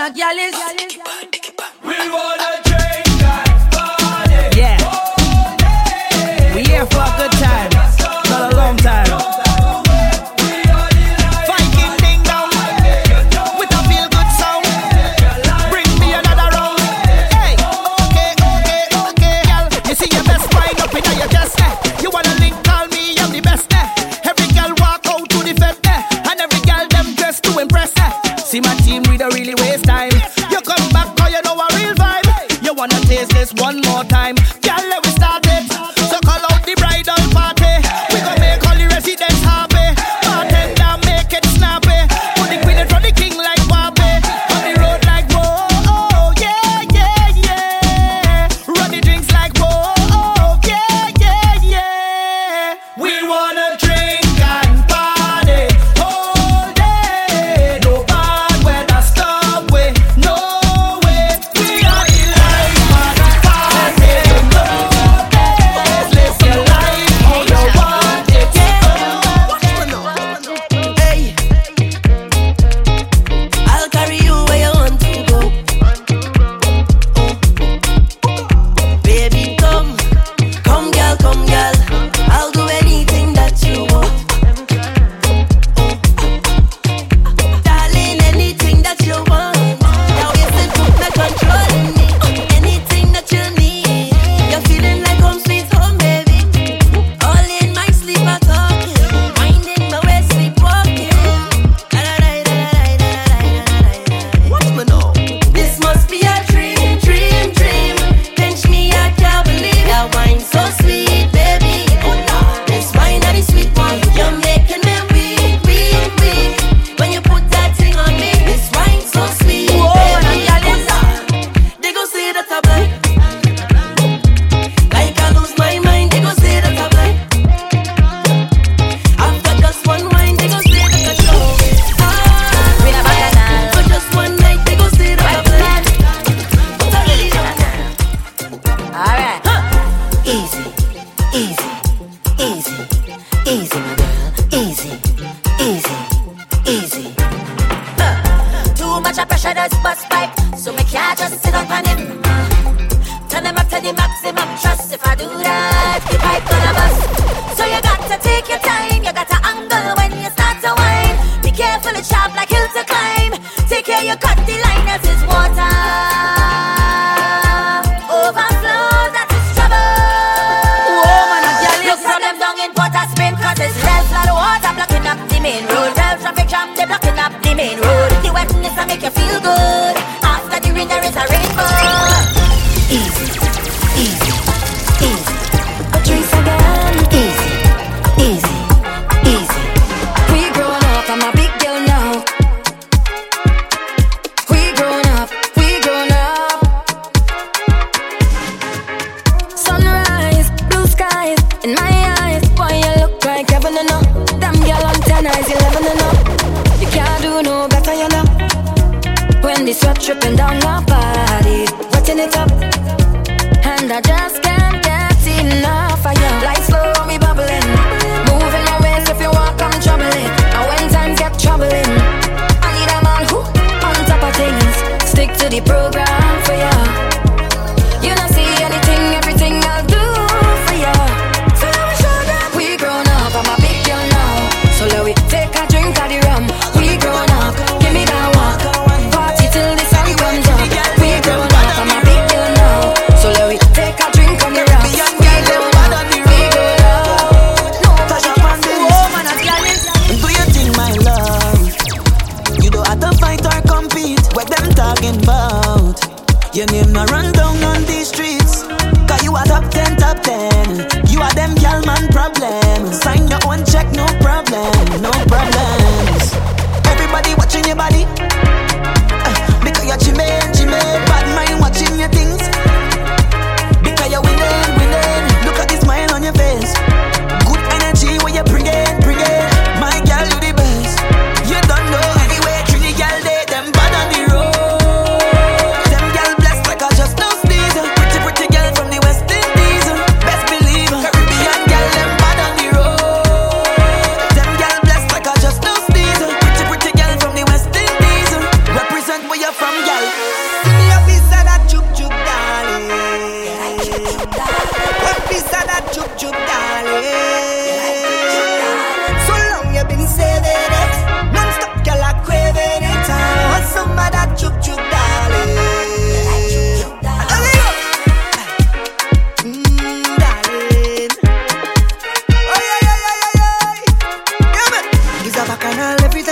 is. We wanna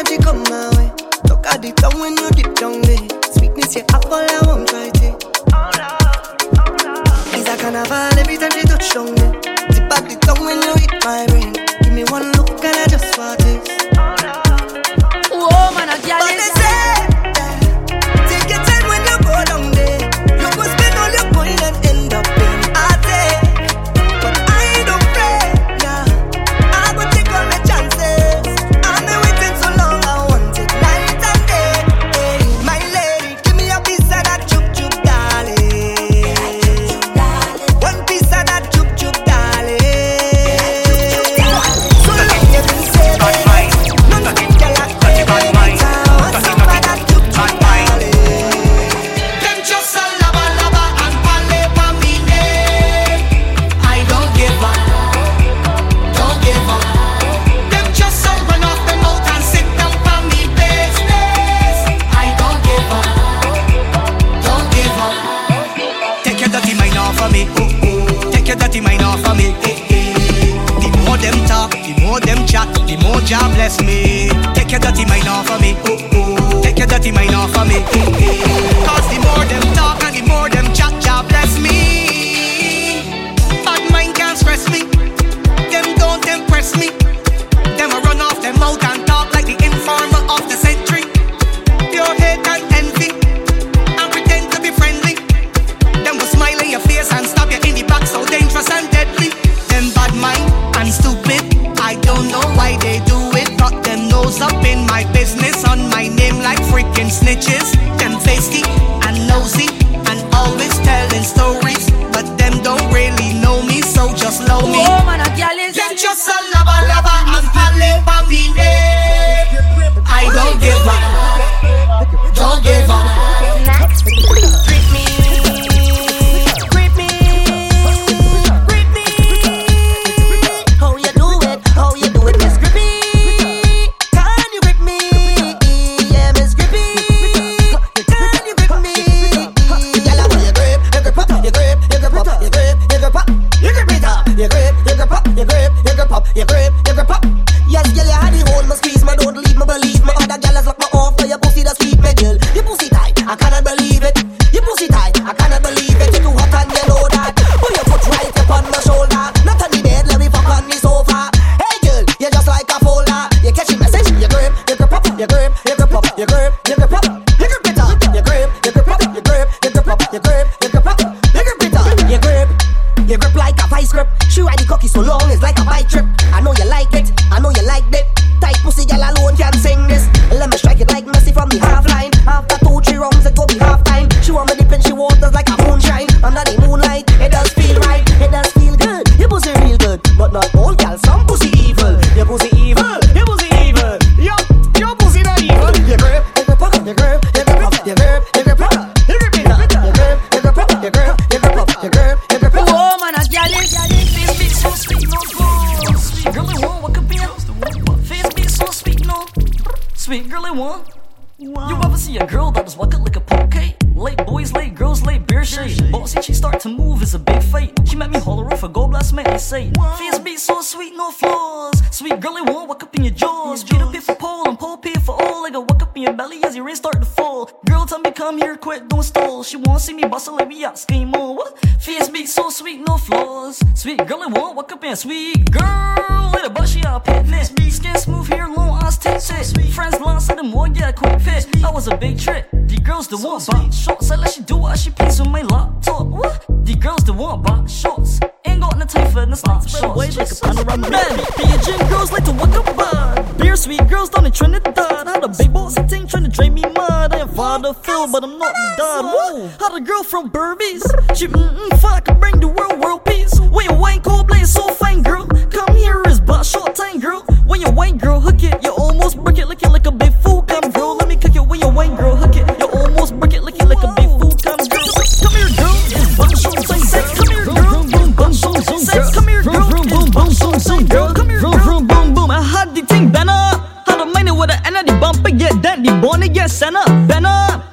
energy come my way. Look at the tongue when you dip down there. Sweetness you have all I want. fucking snitches. tossing, she start to move, it's a big fight. She made me holler off a gold blast man, say, Face be so sweet, no flaws. Sweet girl, it won't walk up in your jaws. come here quick, don't stall. She won't see me bustle like we out scheme on. What? Face be so sweet, no flaws. Sweet girl, I won't walk up and sweet girl. Little bushy she out. Be skin smooth, hair long, eyes tip sweet. Friends blonde, said them one yeah, quick fit. That was a big trip. The girl's the one, but shorts. I let she do what she please with my laptop. What? The girl's the one, but shorts. Ain't got no time for this lot shorts. Way like a panorama. Man, Beijing girls like to walk up bar. Beer sweet girls down in Trinidad. Had a big boss sitting, trying to drain me mud. I ain't father feel, but but I'm not done. What? How the girl from Burmese? She mm-mm, fuck, I bring the world world peace. When you wine cold blade, so fine, girl. Come here is but short time, girl. When you wine, girl, hook it. You almost break it, lick it like a big fool. Come, girl, let me cook it. When you wine, girl, hook it. You almost break it, lick it like a big fool. Come, girl. Come here, girl. It's but short time. Sex. Come here, girl. Boom, boom, boom, boom, Sex. Come here, girl. Boom, boom, boom, boom, girl. Come here, girl. Boom, boom. I had the thing banner. How the money with the energy bumper get that the bonnet get sent up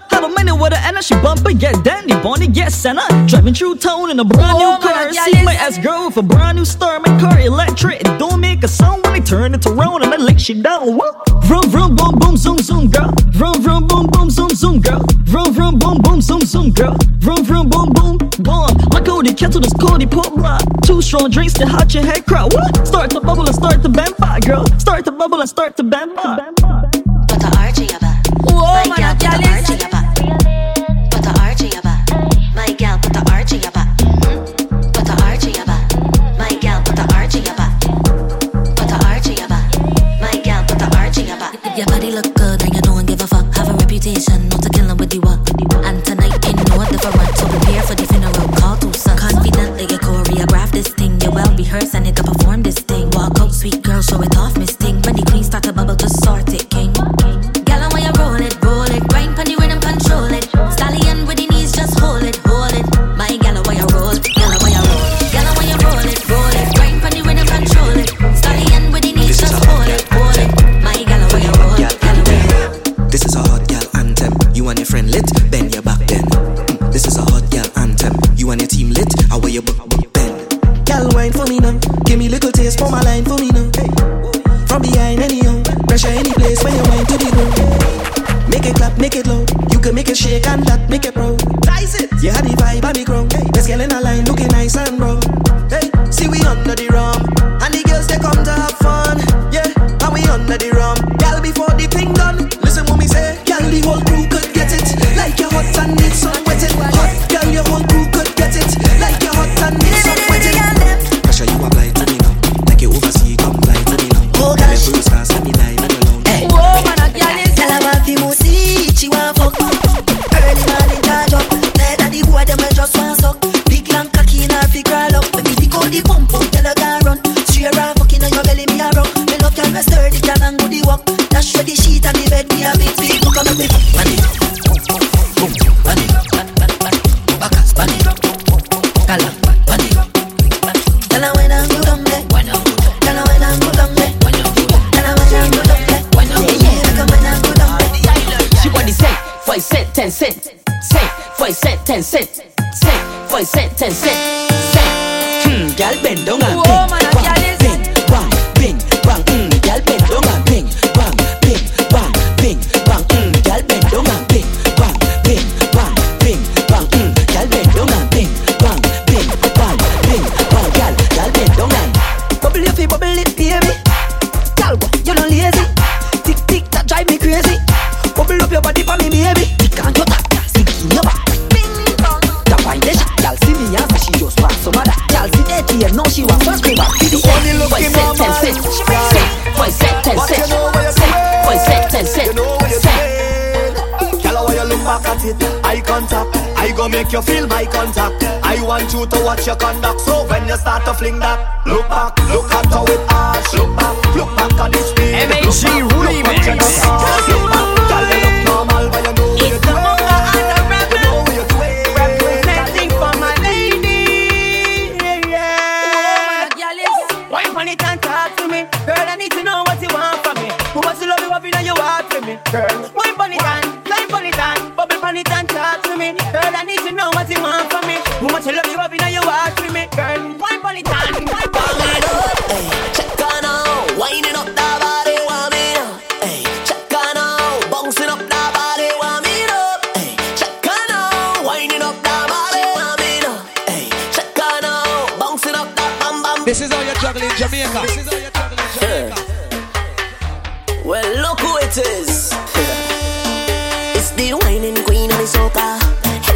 with an energy bumper, get dandy, bonny, get Senna. Driving true tone in a brand new car. See my ass girl with a brand new star. My car electric, it don't make a sound when I turn it around and I lick shit down. Whoa. Vroom, vroom, boom, boom, zoom, zoom, girl. Vroom, vroom, boom, boom, zoom, zoom, girl. Vroom, vroom, boom, boom, zoom, zoom, girl. Vroom, vroom, boom, boom, bomb. My cody kettle is cody pop blood. Two strong drinks to hot your head crowd. What? Start to bubble and start to bend back, girl. Start to bubble and start to bend back. Put the RG up. Whoa, my God, ten cent, cent for a cent ten cent, cent for a cent ten cent, cent. Hmm, gal bend down make you feel my contact. I want you to watch your conduct. So when you start to fling that, look back, look at how it arch. Look back, look back at this speed. MHG remix.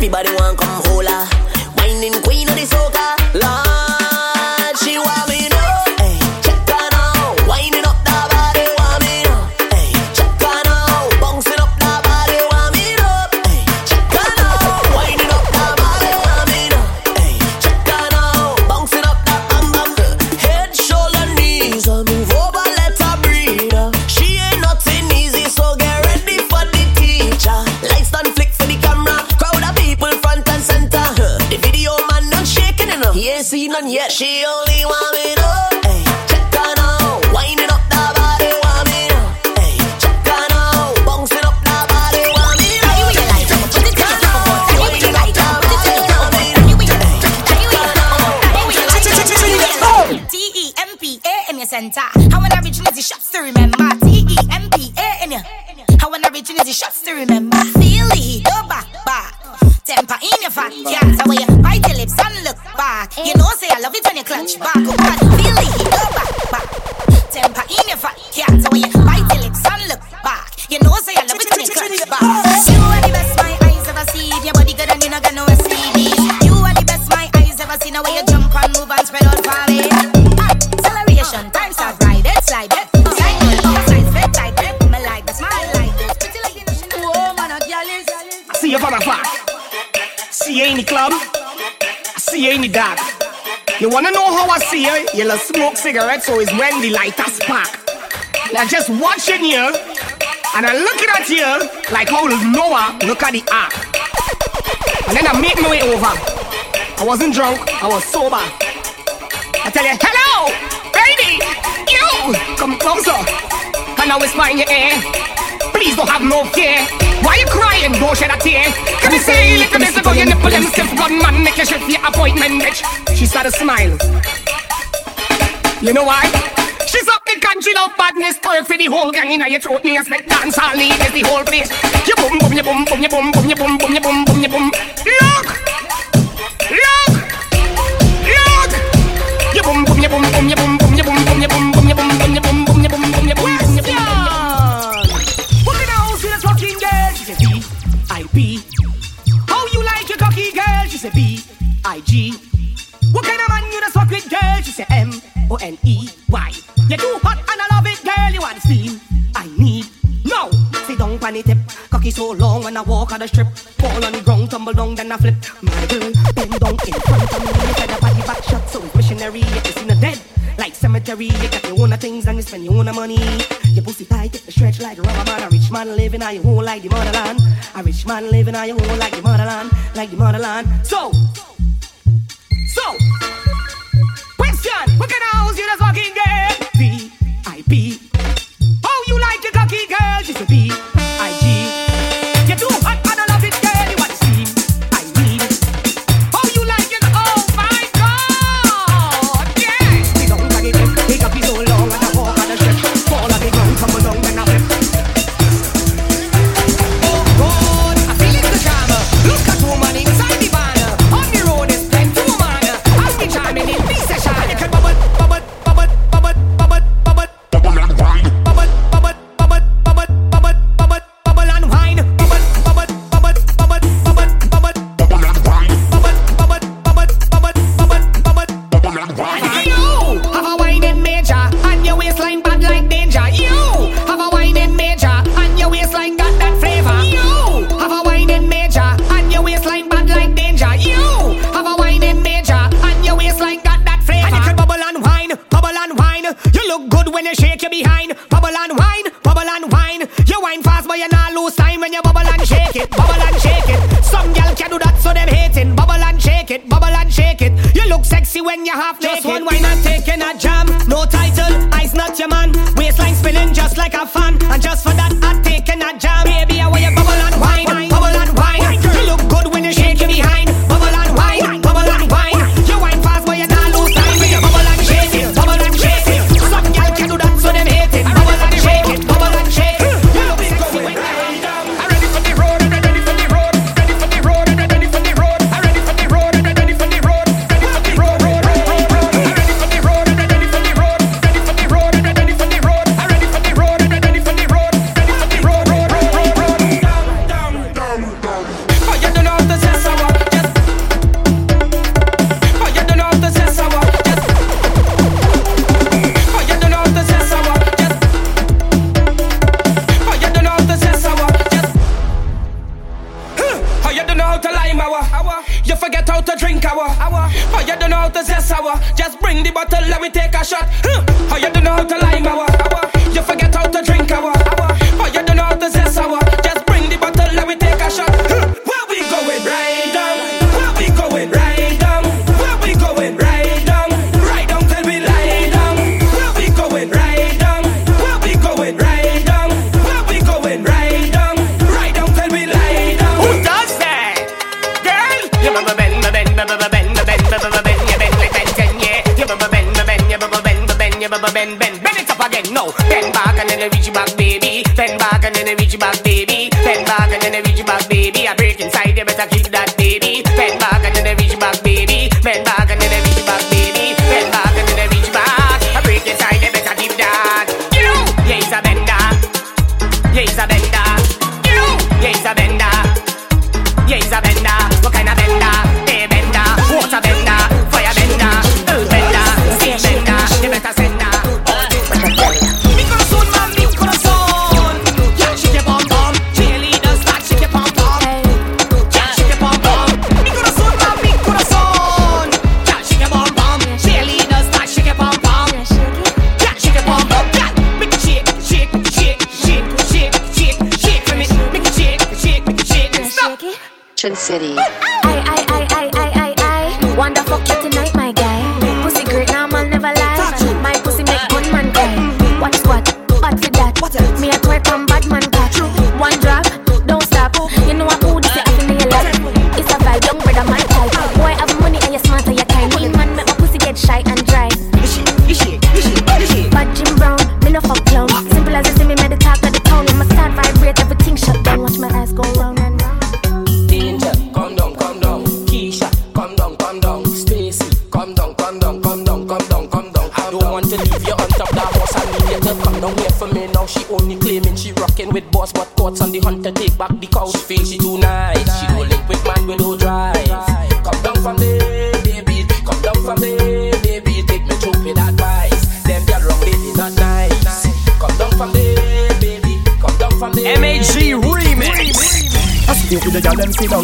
Everybody want come hola. You'll smoke cigarettes, so it's when the lighter spark. Now just watching you, and I'm looking at you like how Noah look at the ark. And then I make my way over. I wasn't drunk, I was sober. I tell you, hello, baby, you, come closer. Can I whisper in your ear? Please don't have no fear. Why you crying? Don't shed a tear. Can you say, little miss, about your nipple and stiff one man, make you shift your appointment, bitch. She started smiling. You know why? She's up in country love badness, Talk for the whole gang in your throat. Me a spec dance all need is the whole place. You boom boom you boom boom you boom boom you boom boom you boom boom you boom. Look, look, look. You boom boom you boom boom you boom boom you boom boom you boom boom you boom boom you boom boom you boom boom you boom boom you boom. boom you boom boom the boom, boom, rocking boom, boom, said boom, boom, you boom, your cocky boom, She said B I G. O N E Y. you too hot and I love it, girl. You are the steam I need. No, sit down on the tip. Cocky so long when I walk on the strip. Fall on the ground, tumble down, then I flip. My girl, bend down in front of me. You said about body back shot, so it's missionary. Yet just seen the dead like cemetery. You got your own things and you spend your own money. Your pussy tight, it stretch like rubber man. A rich man living on your own like the motherland. A rich man living on your own like the motherland, like the motherland. So, so to be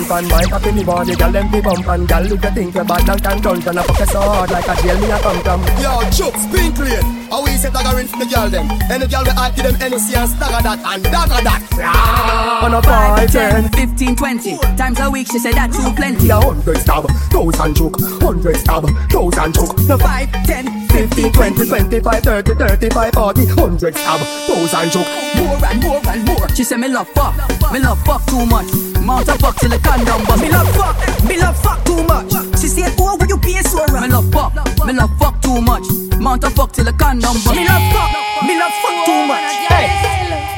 gal them sit down pan mic up in the body, gal them fi bump and gal if you think you bad and can done, turn up fuck your sword like a jail me a come from. Yo, Chuck, spin clean. How we say dagger in for the girl them? Any girl we add to them NC and stagger that and dagger that. On a five, ten, 15, 20 times a week, she said that too plenty. a hundred stab, thousand choke, hundred stab, thousand choke. No five, ten, fifteen, twenty, twenty-five, thirty, thirty-five, forty, hundred stab, thousand choke. More and more and more. She said me love fuck, me love fuck too much. Mount a fuck till the condom bust. Me love fuck, me love fuck too much. She said, oh, will you pay so right? Me love fuck, me love fuck too much. Mount a fuck till the condom bust. Me love fuck, me love fuck too much. Hey,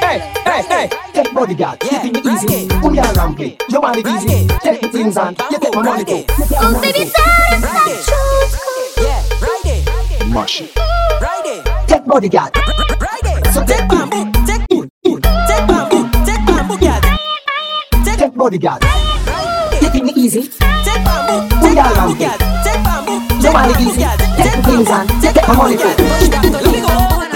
hey, hey, hey, take bodyguard, you think it easy? Who you around play? You want it easy? Take the things and you take my money too. Oh, baby, Mush. Take bodyguard. So take bodyguard. Think it easy? Take bamboo, around play? Take bamboo, You want it easy? Take things and take my money too. Take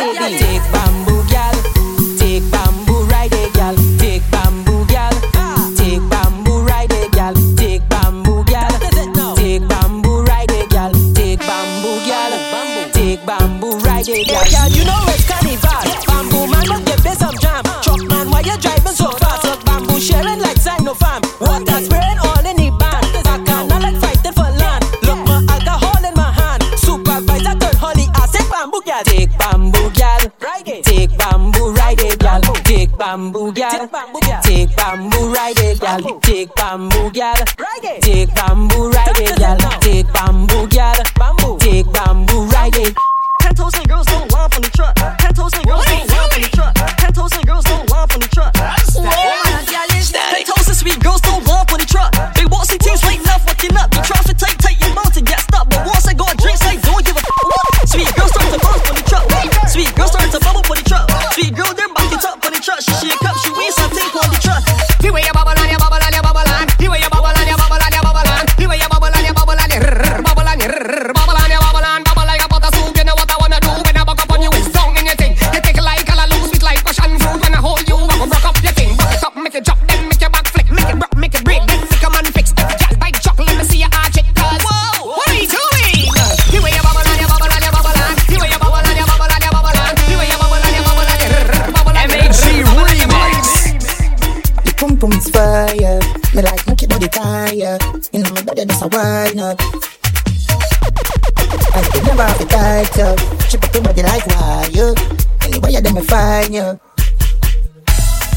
find you.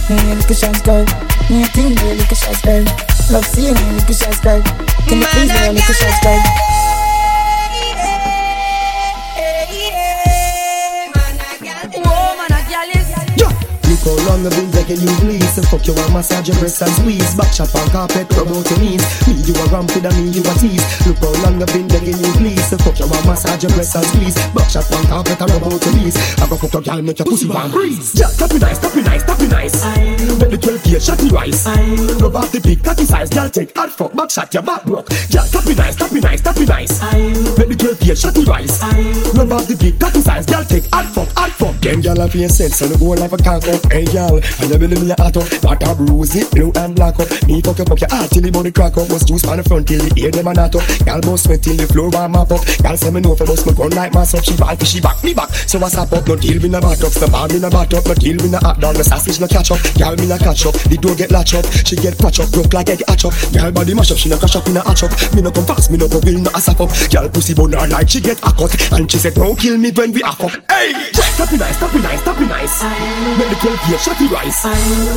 Me a little shy girl. Me a thing, me a little shy girl. Love seeing me a little shy girl. Can you please me a little shy girl? How long I've been begging you please So fuck you and massage your breasts and squeeze. Back shot on carpet, rub out your knees. Me you a rampant and me you a tease. Look how long I've been begging you please So fuck you and massage your breasts and squeeze. Back shot on carpet and rub out your knees. I go fuck your girl make your pussy warm. Breeze Yeah, tap me nice, tap me nice, tap me nice. Make the 12 gauge shot me rice. Rub off the big cocky size Girl take hard fuck, back shot your back broke. Yeah, tap me nice, tap me nice, tap me nice. Make the 12 gauge shot me rice. Rub off the big cocky size Girl take hard fuck, hard fuck. Them girl have your sense the whole life a up Hey and you belly me a hot up. A bruise it, blue and black up. Me fuck up your heart till the body crack up. Bust juice on the front till the ear them a knot up. Girl bust sweat till the floor warm up. Up Girl say me know for bust my gun like up She ball she back me back. So I stop up, no deal me no bat up. No ball me no bat up, no deal me no hot down No sausage no catch up, girl me no catch up. The door get latch up, she get patch up. Broke like egg hatch up, girl body mash up. She no crash up, me no hatch up. Me no come fast, me no go real, no ass up. Girl pussy bone her like she get a cut. And she said don't kill me when we hack up Hey, stop me nice, stop me nice, stop me nice. Make the girl get shotty rice.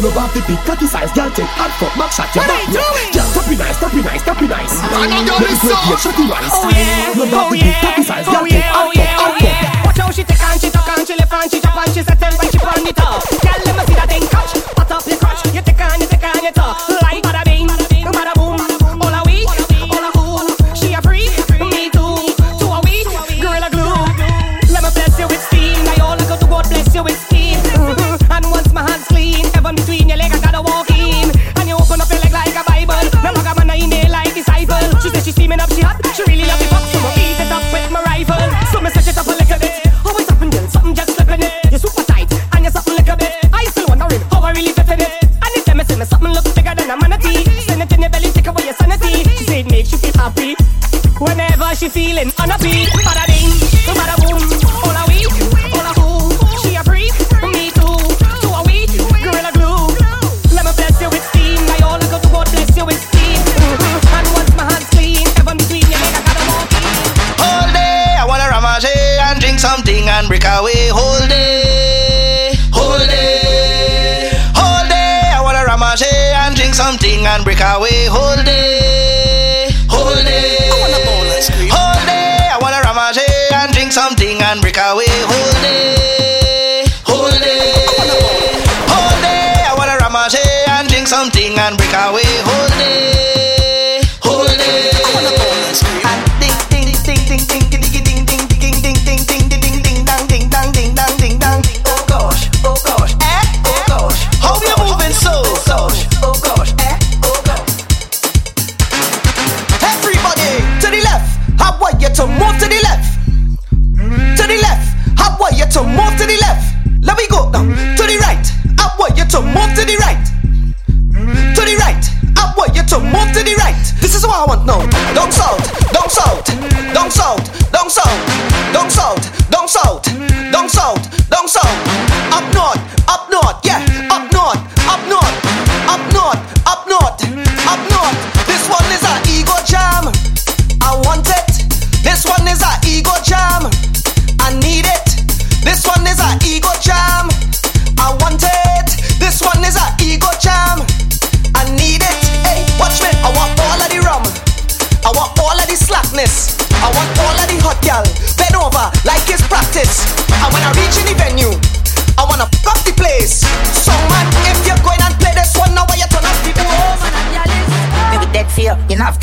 Rub off the big catty size, girl take hard fuck, back shot your back Girl stop me nice, stop me nice, stop me nice. I know girl Make is the girl so- rice. Oh yeah, Rub off oh the big yeah, size, oh girl take yeah, hard oh yeah, fuck, hard oh, fuck yeah. Watch how she take and she tuck and she left and she jump and she settle when she burn it up. Girl, let me see that thing catch, pat up your crotch. You take and you take and you tuck like bada bing, bada boom. She she steaming up, she hot. She really love it up, so I beat it up with my rifle. So me switch it up a little bit. It's up and something just slipping it. You're super tight, and you're something little bit. I still wondering how I really fit in it. And it tell me, me something look bigger than a manatee. Send it in your belly, take away your sanity. She said makes you feel happy. Whenever she feeling and break away. Whole day, whole day, whole day, I wanna ramage and drink something and break away. Whole day,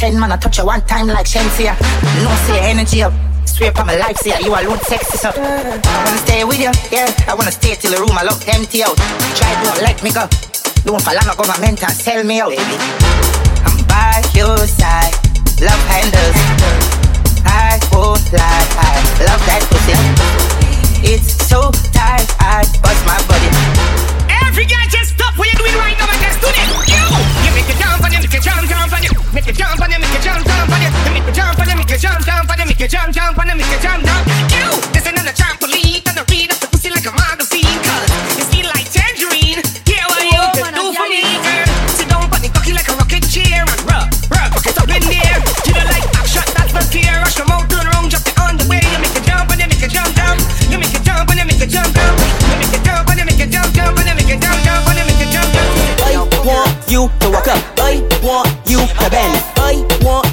Ten man, I touch you one time like Shenseea. No say energy up. Swear upon my life, say you alone sexy so. I wanna stay with you, yeah. I wanna stay till the room I look empty out. Try don't let me go. Don't fall on my government and sell me out, baby. I'm by your side, love handles. I won't lie, I love that pussy. It's so tight, I bust my body. Every guy just stop what you're doing right now and just do this. You, you make it jump and you make it jump, jump and you make it jump and you make it jump, jump and you make it jump and you make it jump, jump and you make it jump, jump and you make it jump, jump. Ain't another trampoline, up the pussy like a magazine, cause you feel like tangerine. What you do for me, girl. Sit down, the like a rocket chair and up in there. You don't like action, that's the fear. Rush mouth, to walk up. I want you to bend. I want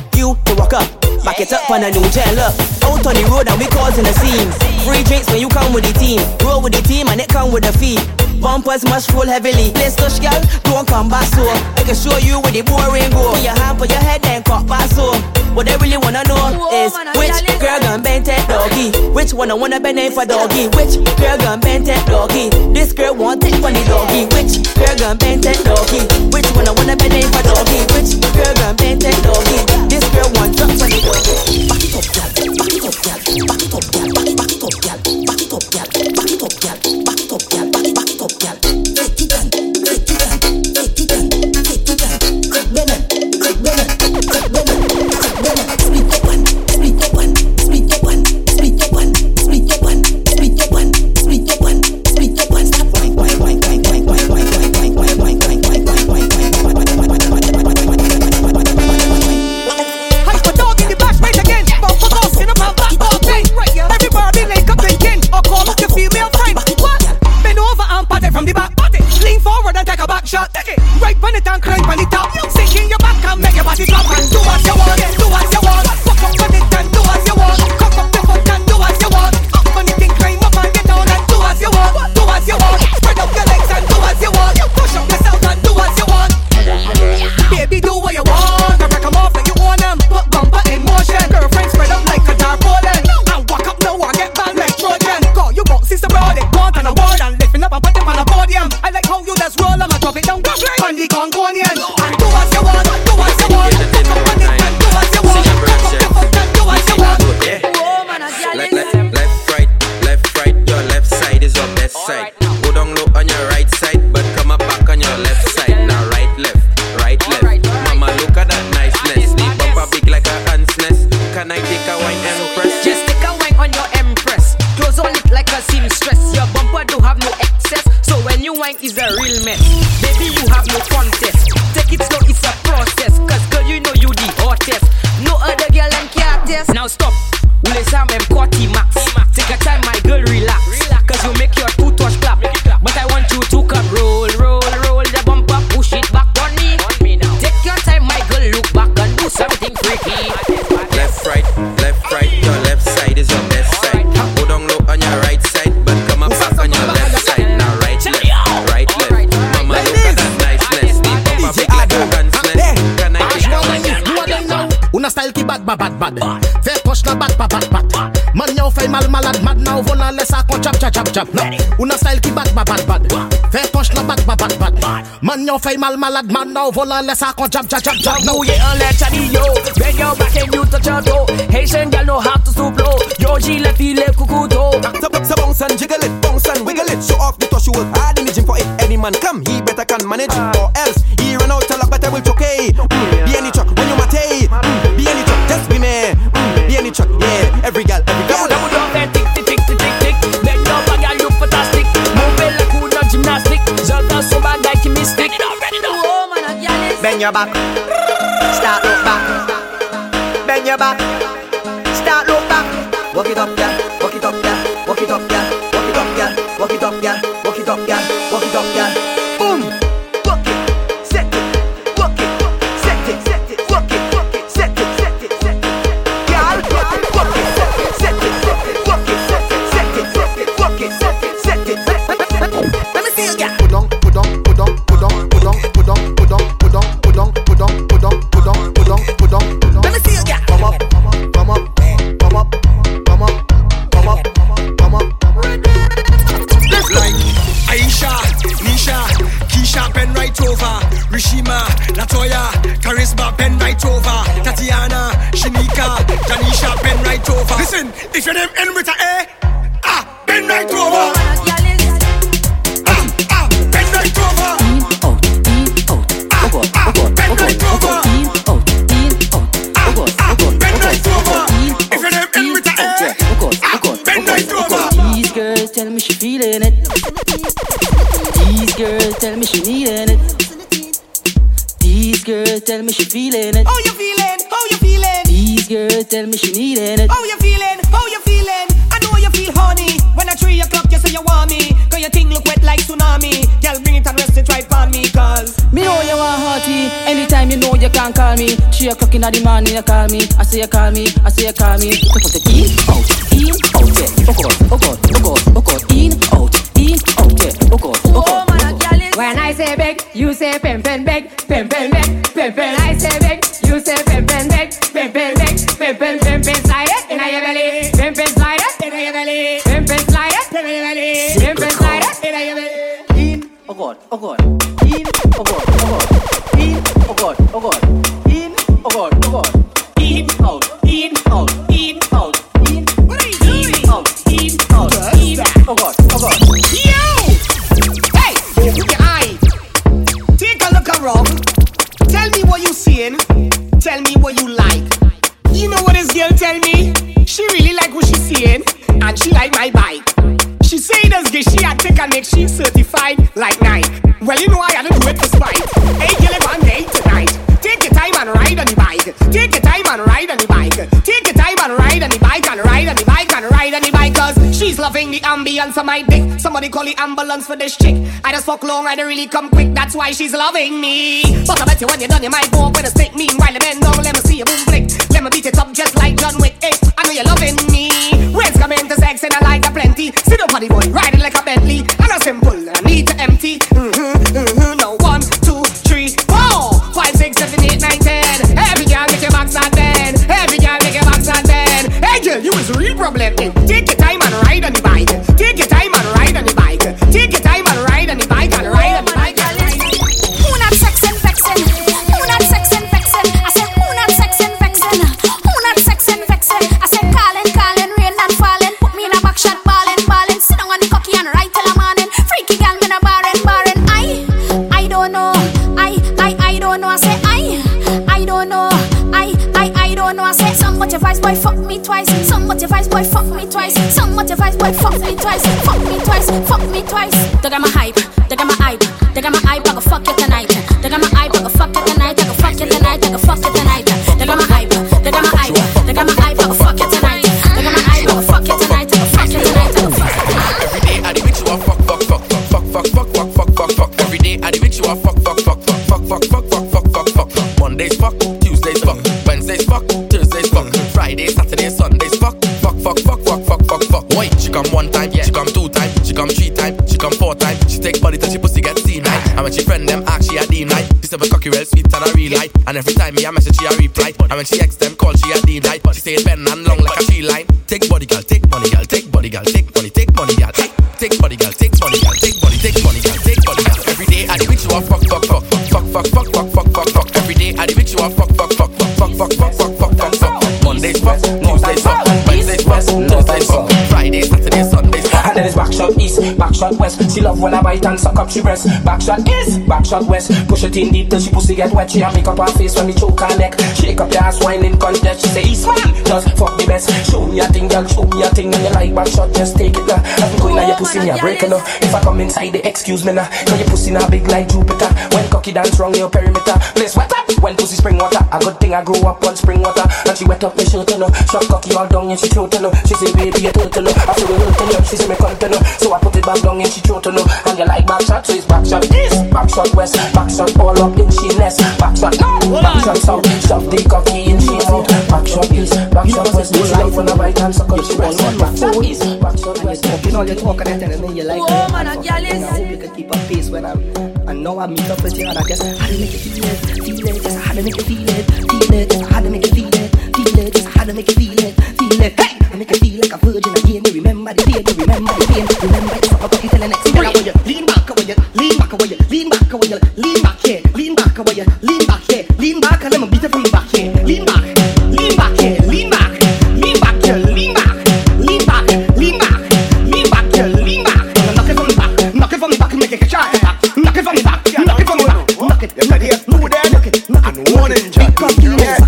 up. Back it up on a new jet. Look, out on the road and we causing a scene. Free drinks when you come with the team. Roll with the team and it come with the fee. Bumpers must roll heavily. Let's touch girl, don't come back so. I can show you where the boring go. Put your hand, put your head, then cut back so. What they really wanna know is which girl gon' bend that doggy. Which one I wanna bend it for doggy. Which girl gon' bend that doggy. This girl want it for the doggy. Which girl gon' bend that doggy. Which one I wanna bend it for doggy. Which Now stop, We'll armes aiment quoi qui max Take a time my girl job. No, una style ki bad bad bad, bat. Fais poche la bad bad. bat bat. Man yo fait mal malade, man now vola laisse à con jab jab jab jab. ye yeah, let's yo. Bend your back and you touch your toe. Haitian gal know how to soup low. Yo gilet filet coucou toe. Sa bounce and jiggle it, bounce and wiggle it. Show off the touch you work hard in the gym for it. Any man come, he better can manage it or. Your back. Start look back. Bend your back. Start look back. Walk it up, girl. Over. Tatiana, Shanika, Janisha, pen right over. Listen, if your name end with a A, Three o'clock in the morning you call me. I say you call me. I say you call me. In, out, in, out, yeah. Oh God, oh God, oh God, oh God. In, out, in, out, yeah. Oh God, oh God. Oh when I say beg, you say pen pen beg, pen pen beg, pen pen. I say beg, Well, you know I had to do it for spite. Hey, girl, one day tonight. Take your time and ride on the bike. Take your time and ride on the bike. Take your time and ride on the bike and ride on the bike and ride on the bike. Cause she's loving the ambience of my dick. Somebody call the ambulance for this chick. I just fuck long, I don't really come quick. That's why she's loving me. But I bet you when you're done, you might up with a stick. Meanwhile, I bend down, let me see you boom flick. Let me beat it up just like John Wick. Hey, I know you're loving me. When's coming to sex and I like that plenty. Sit up on the boy, ride it like a Bentley. And a simple, I need to empty. Mm-hmm, mm-hmm. One, two, three, four, five, six, seven, eight, nine, ten. Every girl make box. Every girl make box you is a real problem. Take boy fuck me twice. Some what boy fuck me twice. Some what boy fuck me twice. Fuck me twice. Fuck me twice. They got my hype. They got my hype. They got my hype. I go fuck you tonight. They got my hype. I go fuck you tonight. I go fuck you tonight. I go fuck you tonight. Real light. And every time me a message she a reply. And when she ex them call she a D night. She say it bend and long like a she line. Take body girl, take money girl, take body girl, take money, take money girl, take take body girl, take money girl, take body, take money girl, take body girl. Every day I bitch you a fuck fuck fuck fuck fuck fuck fuck fuck fuck fuck. Every day I bitch you a fuck fuck fuck fuck fuck fuck fuck fuck fuck fuck fuck. Mondays fuck, Tuesdays fuck, Wednesdays fuck, Thursdays fuck, Friday, then it's back shot east, back shot west. She love when I bite and suck up she breast. Back shot east, back shot west. Push it in deep till she pussy get wet. She a make up her face when me choke her neck. Shake up your ass wine in contest. She say east man, just fuck the best. Show me a thing, girl, show me a thing. And you like back shot, just take it now. Been going on your pussy, me a break now. If I come inside, they excuse me now. Cause your pussy now big like Jupiter. When cocky dance wrong your perimeter. Place wet up when pussy spring water. A good thing I grew up on spring water. And she wet up me shirt, you know. Shot cocky all down and she throat, you know. She say baby you turtle, you know. I feel it hurt, you know. She say me cunt, you know. So I put it back down and she throat, you know. And you like back shot, so it's back shot east, back shot west, back shot all up in she nest. Back shot no, back shot south, shove the cocky in she mouth. Back shot east, back shot west. She life on the right hand, so come she breast. Back shot east, back shot west. You know you talk and I telling me you like Oh, man, a girl is- I hope you can keep a pace when I'm I know I meet up with you and I just how to make you feel it, feel it, just how to make you feel it, feel it, just how to make you feel it, feel it, just how to make you feel it, feel it. Hey, I make you feel like a virgin again. You remember the pain, you remember the pain, remember the sucker cocky telling next girl when you lean back, you lean back, you lean back, you lean back here, lean back, when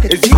It's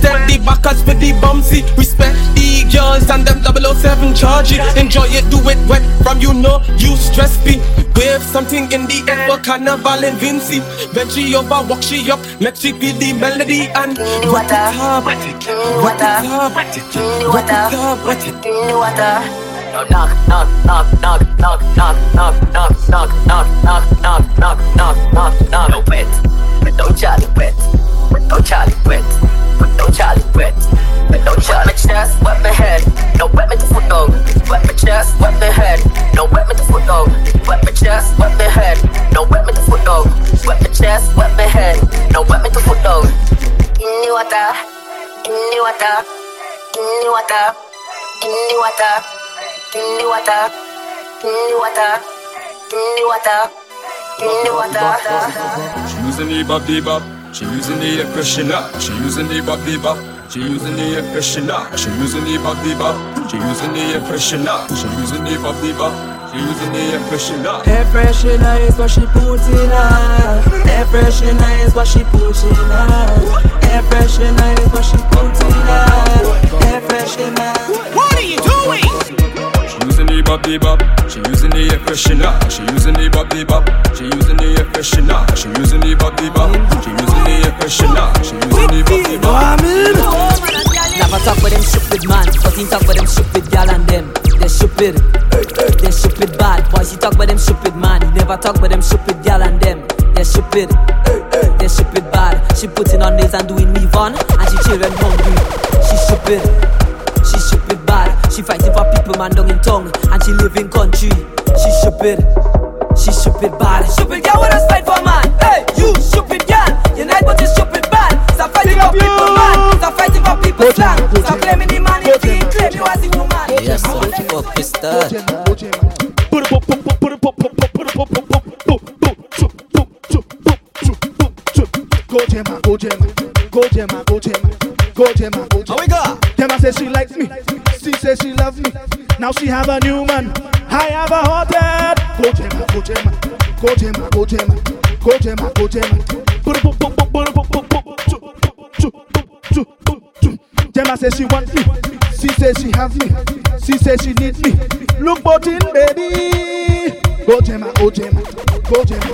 for the waist and the backers for the bumsy. Respect the girls and them 007 charge it. Enjoy it, do it wet from you know you stress me. Wave something in the air for carnival and Vincy. Bend she over, walk she up, make she feel the melody and wet it up, wet it up, wet it up, wet it up, wet it up. Knock, knock, knock, knock, knock, knock, knock, knock, knock, knock, knock, knock, knock, knock, knock, knock. No wet, but don't Charlie wet, but don't Charlie wet, but don't Charlie wet, but don't Charlie. Chest, wet my head, no wet foot dog. Wet my chest, wet my head, no wet me to foot dog. Wet my chest, wet my head, no wet me to foot dog. Wet my chest, wet my head, no wet me to foot dog. In the water, in the water, in the water, in the water. In the water, in the water, in the water, in the water. She using the air freshener. She using the bop the bop. She using the air freshener. She using the bop the bop. She using the air freshener. She using the bop the bop. She using the air freshener. Air freshener is what she put in her. Air freshener is what she put in her. Air freshener is what she put in her. Air freshener. What are you doing? She using the bop the bop. She using the air freshener. She using the bop the bop. She using the air freshener. She using the bop the bop. She using the air freshener. She using the bop the bop. Never talk with them stupid man, but he talk with them stupid gal and them. They stupid, they stupid bad. Boys, he talk with them stupid man. He never talk with them stupid gal and them. They stupid, they stupid bad. She putting on nails and doing me fun, and she children hungry. She stupid, she stupid bad. She fighting for people man down in tongue, and she live in country. She stupid, she stupid bad. Stupid girl wanna fight for man. Hey, you stupid girl, you nice but you stupid bad. Stop fighting for people man. Stop fighting for people slang. Stop blaming the man if he claim you as a woman. Yes, so fuck is she have a new man. I have a hot head. Go Gemma, go Gemma, go Gemma, go Gemma, go Gemma, go Gemma. Gemma says she wants me. She says she has me. She says she needs me. Look button, baby. Go Gemma, go Gemma, go Gemma, go Gemma,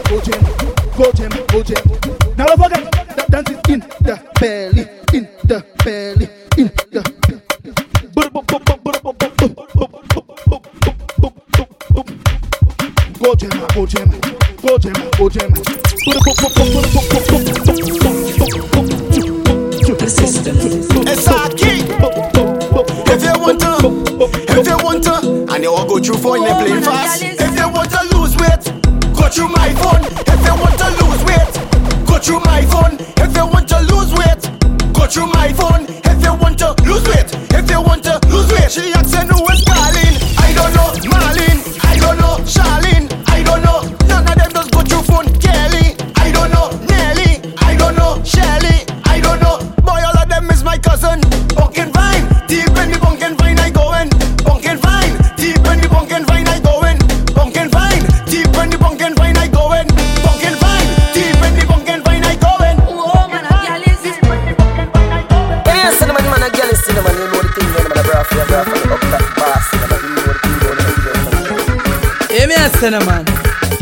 cinnamon.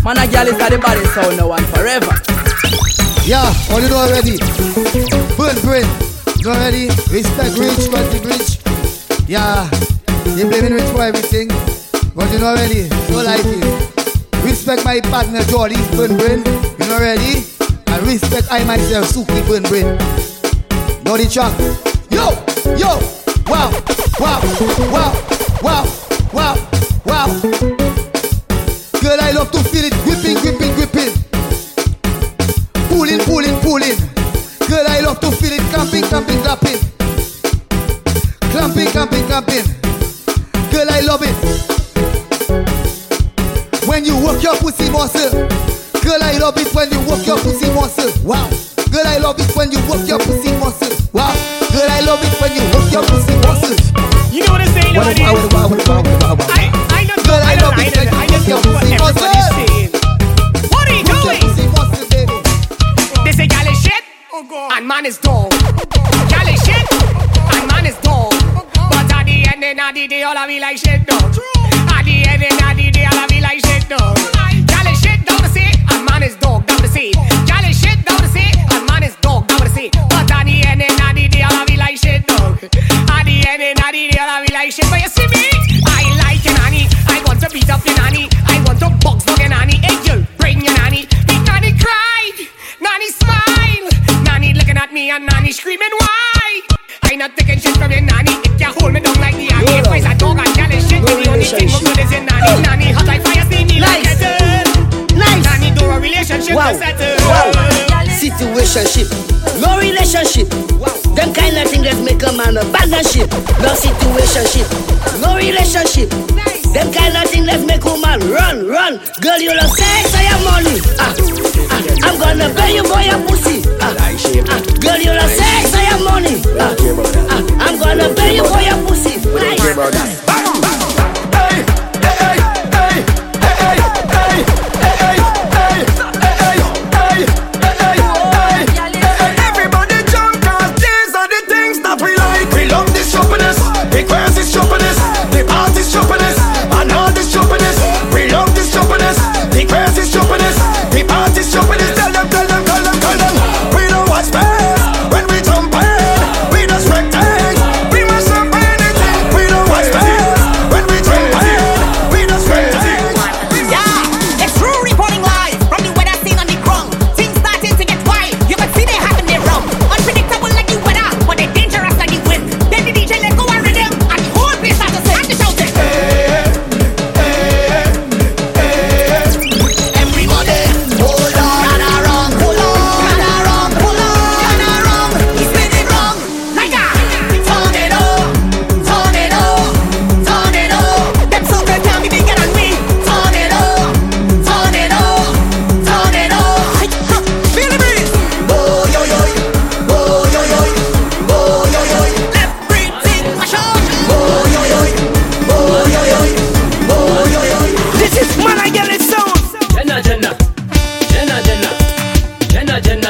Man, a girl is the body sound now and forever. Yeah, all you know already. Burn, burn. You already? Respect rich, the rich. Yeah, they blaming rich for everything. But you know already, so like it. Respect my partner Jordy, burn, burn. You know already? And respect I myself, Suki, burn, burn. Know the track. Yo, yo, wow, wow, wow, wow, wow, wow love to feel it gripping, gripping, gripping. Pulling, pulling, pulling. Girl, I love to feel it clamping, clamping, clamping. Clamping, clamping, clamping. Girl, I love it. When you work your pussy muscle. Girl, I love it when you work your pussy muscle. Wow. Girl, I love it when you work your pussy muscle. Wow. Girl, I love it when you work your pussy like shit don't. relationship. No relationship. Them kind of things that make a man abandon ship. No situationship. No relationship. Them kind of things that make a man run, run. Girl, you love sex or your money. Ah, ah, I'm gonna pay you for your pussy. Ah, ah, girl, you love sex or your money. Ah, ah, I'm gonna pay you for your pussy. Nice. Ah, ah.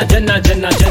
Jenna, Jenna, Jenna.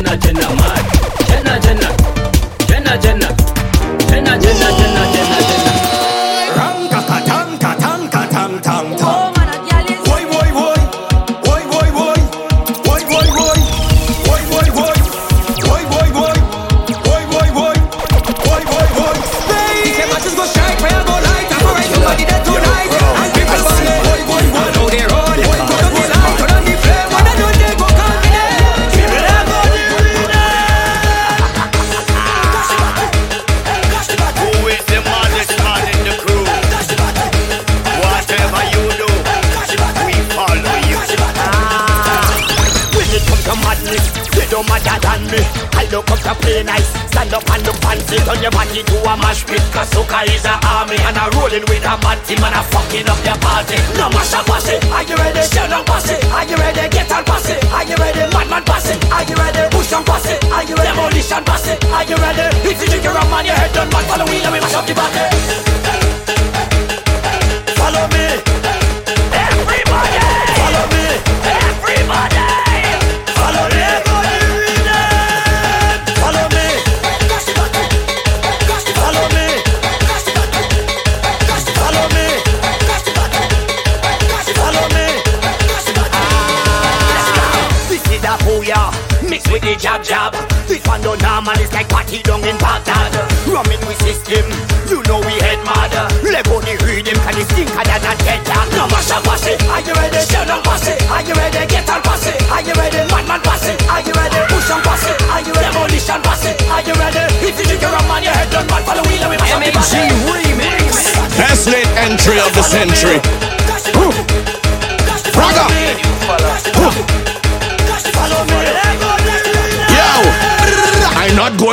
slate entry of the century.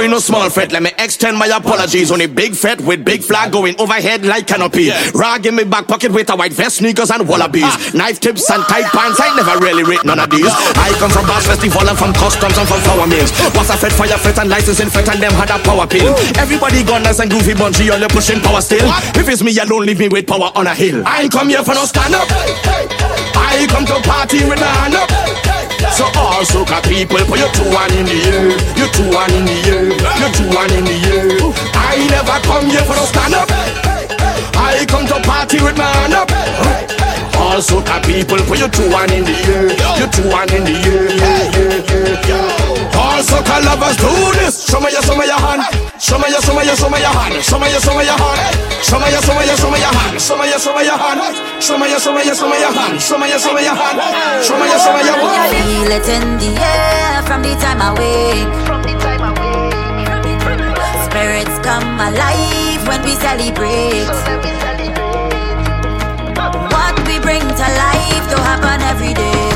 no small fret. Let me extend my apologies. Only big fat with big flag going overhead like canopy. Rag in my back pocket with a white vest, sneakers and wallabies. Ah. Knife tips and tight pants. I never really read none of these. I come from Bass Festival and from customs and from flower mills. What's a fed, fire fed and licensing fed and them had a power pill. Everybody gone nice and groovy bungee on your pushing power still. If it's me alone, leave me with power on a hill. I ain't come here for no stand up. Hey, hey, hey. I come to party with up. So all soca people, put your two one in the air, your two one in the air, your two one in the air. I never come here for no stand up. I come to party with up. All soca people, put your two one in the air, your two one in the air. Yeah, yeah, yeah. All soca lovers do this. Show me your, show me your hand. Show me your, show me your, show me your hand. Show me your, show me your hand. Show me your, show me your, show me your hand. Show me your, show me your hand. Show me your, show me your, show me your hand. Show me your, show me your hand. Show me your, show me your hand. Feel it in the air from the time I wake. From the time I wake. Spirits come alive when we celebrate. What we bring to life to happen every day.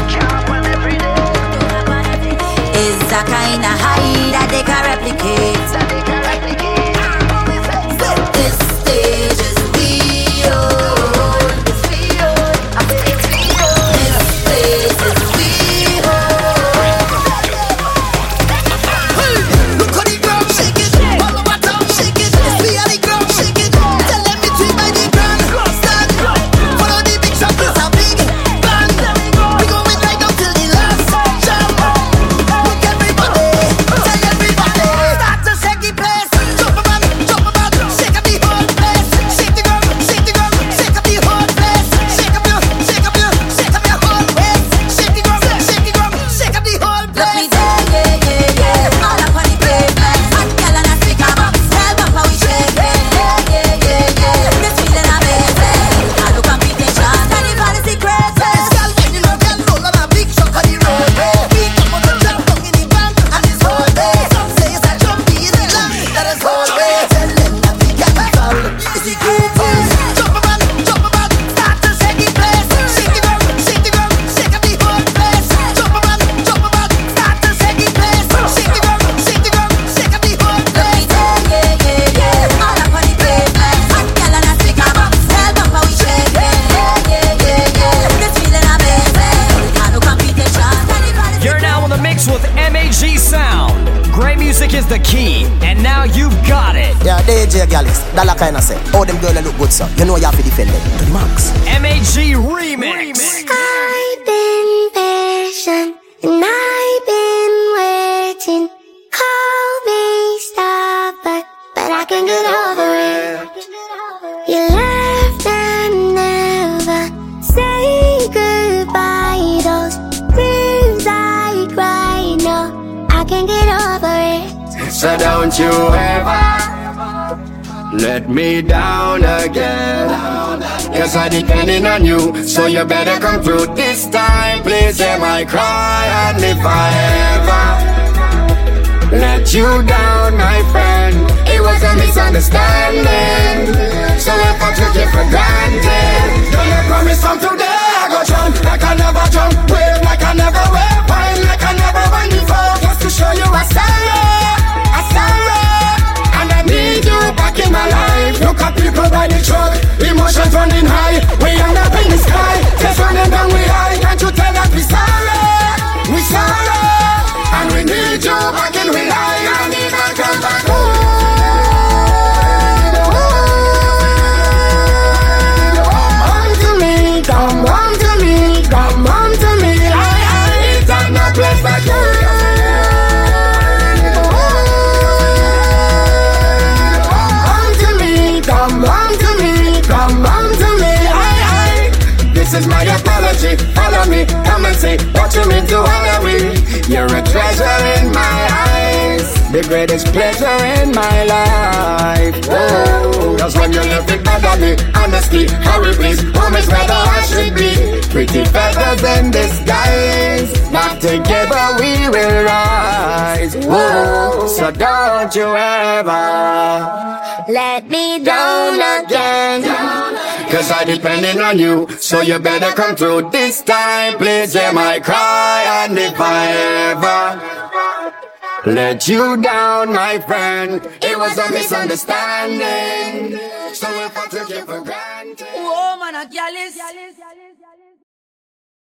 Is a kind of high that they can replicate. Depending on you, so you better come through this time. Please hear my cry, and if I ever let you down, my friend, it was a misunderstanding. So if I took it for granted, then I promise from today I go jump like I never jump, wave like I never wave, back in my life. Look at people by the truck, emotions running high. We end up in the sky, just running down we high. Can't you tell that we sorry, we sorry, and we need you back in we high. I need my come back Come is my apology. Follow me, come and see what you mean to honor me. You're a treasure in my eyes, the greatest pleasure in my life. Oh, cause when you left it bother me, honestly, please, home is where the heart should be. Pretty feathers in disguise, not together we will rise. Whoa, so don't you ever Let me down again. Cause I depending on you, so you better come through this time. Please hear my cry, and if I ever let you down, my friend. It was a misunderstanding. So if I took you for granted. Oh man, a gyal is.